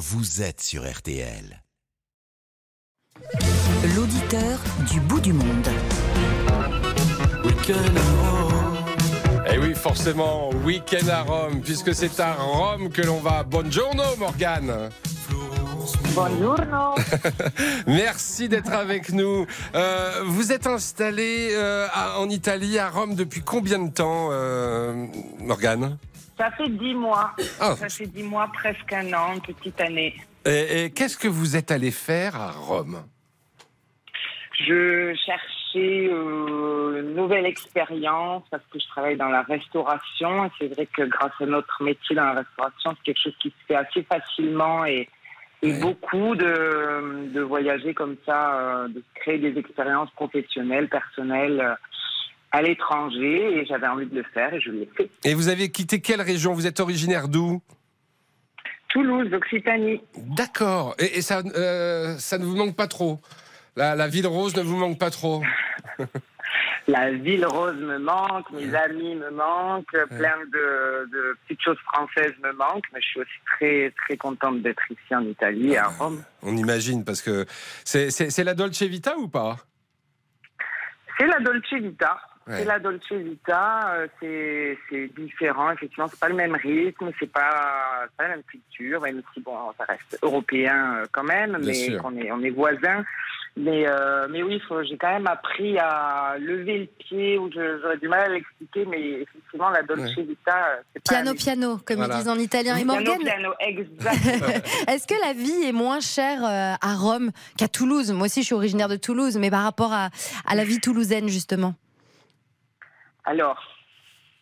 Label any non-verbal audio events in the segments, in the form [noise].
vous êtes sur RTL. L'auditeur du bout du monde. Et Eh oui, forcément, week-end à Rome, puisque c'est à Rome que l'on va. Buongiorno, Morgane. Buongiorno. [laughs] Merci d'être avec nous. Euh, vous êtes installé euh, en Italie, à Rome, depuis combien de temps, euh, Morgane? Ça fait dix mois. Ah. Ça fait dix mois, presque un an, une petite année. Et, et qu'est-ce que vous êtes allé faire à Rome? Je cherchais euh, une nouvelle expérience parce que je travaille dans la restauration. Et c'est vrai que grâce à notre métier dans la restauration, c'est quelque chose qui se fait assez facilement et, et beaucoup de, de voyager comme ça, euh, de créer des expériences professionnelles, personnelles euh, à l'étranger. Et j'avais envie de le faire et je l'ai fait. Et vous avez quitté quelle région? Vous êtes originaire d'où? Toulouse, Occitanie. D'accord. Et, et ça, euh, ça ne vous manque pas trop? La, la ville rose ne vous manque pas trop? [laughs] La ville rose me manque, mes amis me manquent, plein de, de petites choses françaises me manquent, mais je suis aussi très très contente d'être ici en Italie, à Rome. On imagine, parce que c'est la Dolce Vita ou pas? C'est la Dolce Vita. Ouais. C'est la Dolce Vita, euh, c'est différent, effectivement, c'est pas le même rythme, c'est pas, pas la même culture, même si bon, ça reste européen euh, quand même, Bien mais est, on est voisins. Mais, euh, mais oui, j'ai quand même appris à lever le pied, ou j'aurais du mal à l'expliquer, mais effectivement, la Dolce Vita, euh, c'est pas Piano piano, comme Voilà. ils disent en italien. Et Piano, Morgane, piano, [laughs] est-ce que la vie est moins chère à Rome qu'à Toulouse? Moi aussi, je suis originaire de Toulouse, mais par rapport à, à la vie toulousaine, justement. Alors,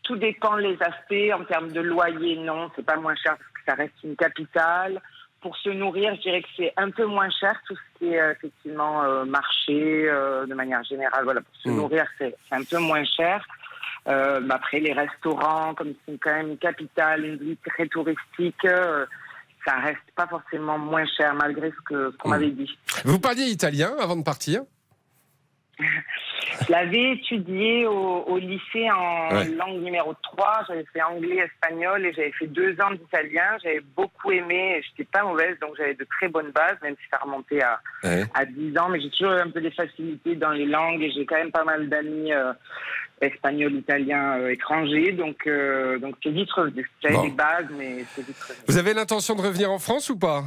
tout dépend les aspects. En termes de loyer, non, c'est pas moins cher parce que ça reste une capitale. Pour se nourrir, je dirais que c'est un peu moins cher, tout ce qui est euh, effectivement euh, marché, euh, de manière générale. Voilà, pour se Mm. nourrir, c'est un peu moins cher. Après, les restaurants, comme c'est quand même une capitale, une ville très touristique, ça reste pas forcément moins cher malgré ce qu'on Mm. m'avait dit. Vous parliez italien avant de partir? [laughs] Je l'avais étudié au, au lycée en Ouais. langue numéro 3. J'avais fait anglais, espagnol et j'avais fait deux ans d'italien. J'avais beaucoup aimé. J'étais pas mauvaise, donc j'avais de très bonnes bases, même si ça remontait à, Ouais. à 10 ans. Mais j'ai toujours eu un peu des facilités dans les langues et j'ai quand même pas mal d'amis euh, espagnols, italiens, euh, étrangers. Donc, euh, donc c'est vite revenu. J'avais Bon. des bases, mais c'est vite revenu. Vous avez l'intention de revenir en France ou pas?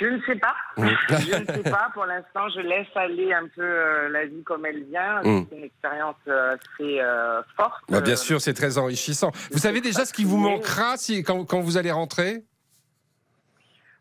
Je ne sais pas. [laughs] Je ne sais pas. Pour l'instant, je laisse aller un peu euh, la vie comme elle vient. Mm. C'est une expérience euh, assez euh, forte. Bah, Bien sûr, c'est très enrichissant. Vous savez déjà ce qui vous manquera si, quand, quand vous allez rentrer?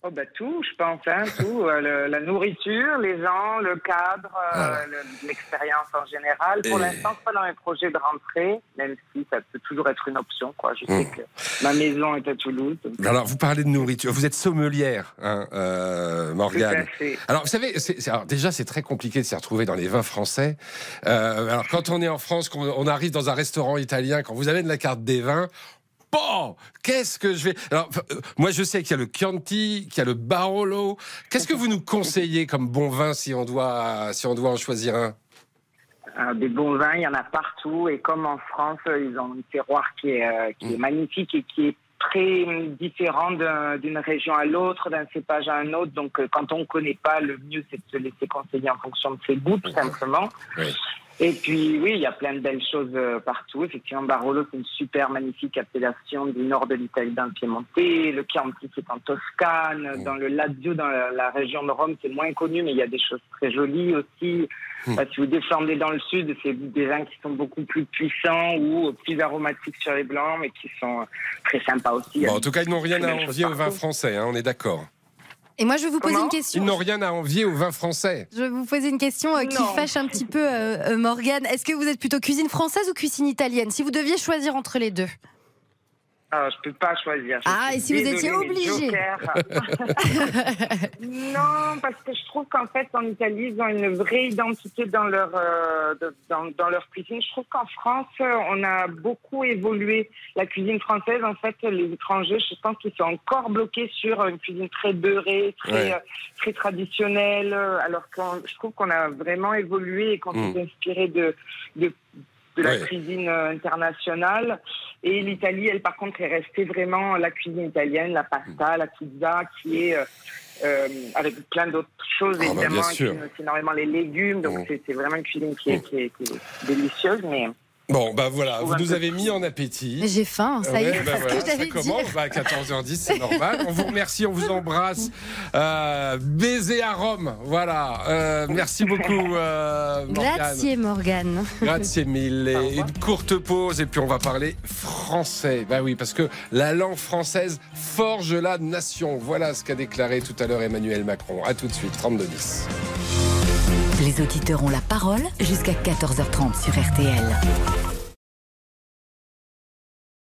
Oh bah tout, je pense, hein, tout. Euh, le- la nourriture, les gens, le cadre, euh, le- l'expérience en général. Pour Et- l'instant, pas dans mes projets de rentrer, même si ça peut toujours être une option. Quoi. Je sais Mm. que ma maison est à Toulouse. donc Alors, vous parlez de nourriture. Vous êtes sommelière, hein, euh, tout à Morgane. fait. Alors, vous savez, c'est- c'est- alors, déjà, c'est très compliqué de s'y retrouver dans les vins français. Alors, quand on est en France, qu'on on arrive dans un restaurant italien, quand vous avez de la carte des vins, bon, qu'est-ce que je vais. Alors, euh, moi, je sais qu'il y a le Chianti, qu'il y a le Barolo. Qu'est-ce que vous nous conseillez comme bon vin si on doit, si on doit en choisir un? Euh, des bons vins, il y en a partout. Et comme en France, euh, ils ont un terroir qui est, euh, qui Mm. est magnifique et qui est très différent d'un- d'une région à l'autre, d'un cépage à un autre. Donc, euh, quand on ne connaît pas, le mieux, c'est de se laisser conseiller en fonction de ses goûts, tout simplement. Oui. Et puis, oui, il y a plein de belles choses euh, partout. Effectivement, Barolo, c'est une super magnifique appellation du nord de l'Italie, dans le Piémontais. Le Chianti, c'est en Toscane. Mm. Dans le Lazio, dans la, la région de Rome, c'est moins connu, mais il y a des choses très jolies aussi. Mm. Bah, si vous descendez dans le sud, c'est des vins qui sont beaucoup plus puissants ou plus aromatiques sur les blancs, mais qui sont euh, très sympas aussi. Bon, En tout cas, ils n'ont rien à envier aux vins français, hein, on est d'accord. Et moi, je vais vous poser Comment une question. Ils n'ont rien à envier aux vins français. Je vais vous poser une question euh, qui Non. fâche un petit peu, euh, euh, Morgane. Est-ce que vous êtes plutôt cuisine française ou cuisine italienne? Si vous deviez choisir entre les deux. Ah, je peux pas choisir. Je Ah, et si vous étiez obligé. [laughs] Non, parce que je trouve qu'en fait, en Italie, ils ont une vraie identité dans leur, euh, dans, dans leur cuisine. Je trouve qu'en France, on a beaucoup évolué. La cuisine française, en fait, les étrangers, je pense qu'ils sont encore bloqués sur une cuisine très beurrée, très, Ouais. euh, très traditionnelle, euh, alors que je trouve qu'on a vraiment évolué et qu'on Mm. s'est inspiré de, de de la Ouais. cuisine euh, internationale. Et l'Italie, elle, par contre, est restée vraiment la cuisine italienne, la pasta, la pizza, qui est euh, euh, avec plein d'autres choses, Ah, bah, évidemment, c'est énormément les légumes. Donc, Mm. c'est c'est vraiment une cuisine qui est, qui est- qui est délicieuse. Mais Bon, bah voilà, vous Ouais. nous avez mis en appétit. J'ai faim, ça y Ouais, est, bah c'est ce voilà, que ça commence bah, à 14h10, c'est normal. On vous remercie, on vous embrasse. Euh, baiser à Rome, voilà. Euh, merci beaucoup, euh, Morgane. Grazie Morgane. Grazie mille. Et une courte pause et puis on va parler français. Bah oui, parce que la langue française forge la nation. Voilà ce qu'a déclaré tout à l'heure Emmanuel Macron. À tout de suite, 32-10. Les auditeurs ont la parole jusqu'à 14h30 sur RTL.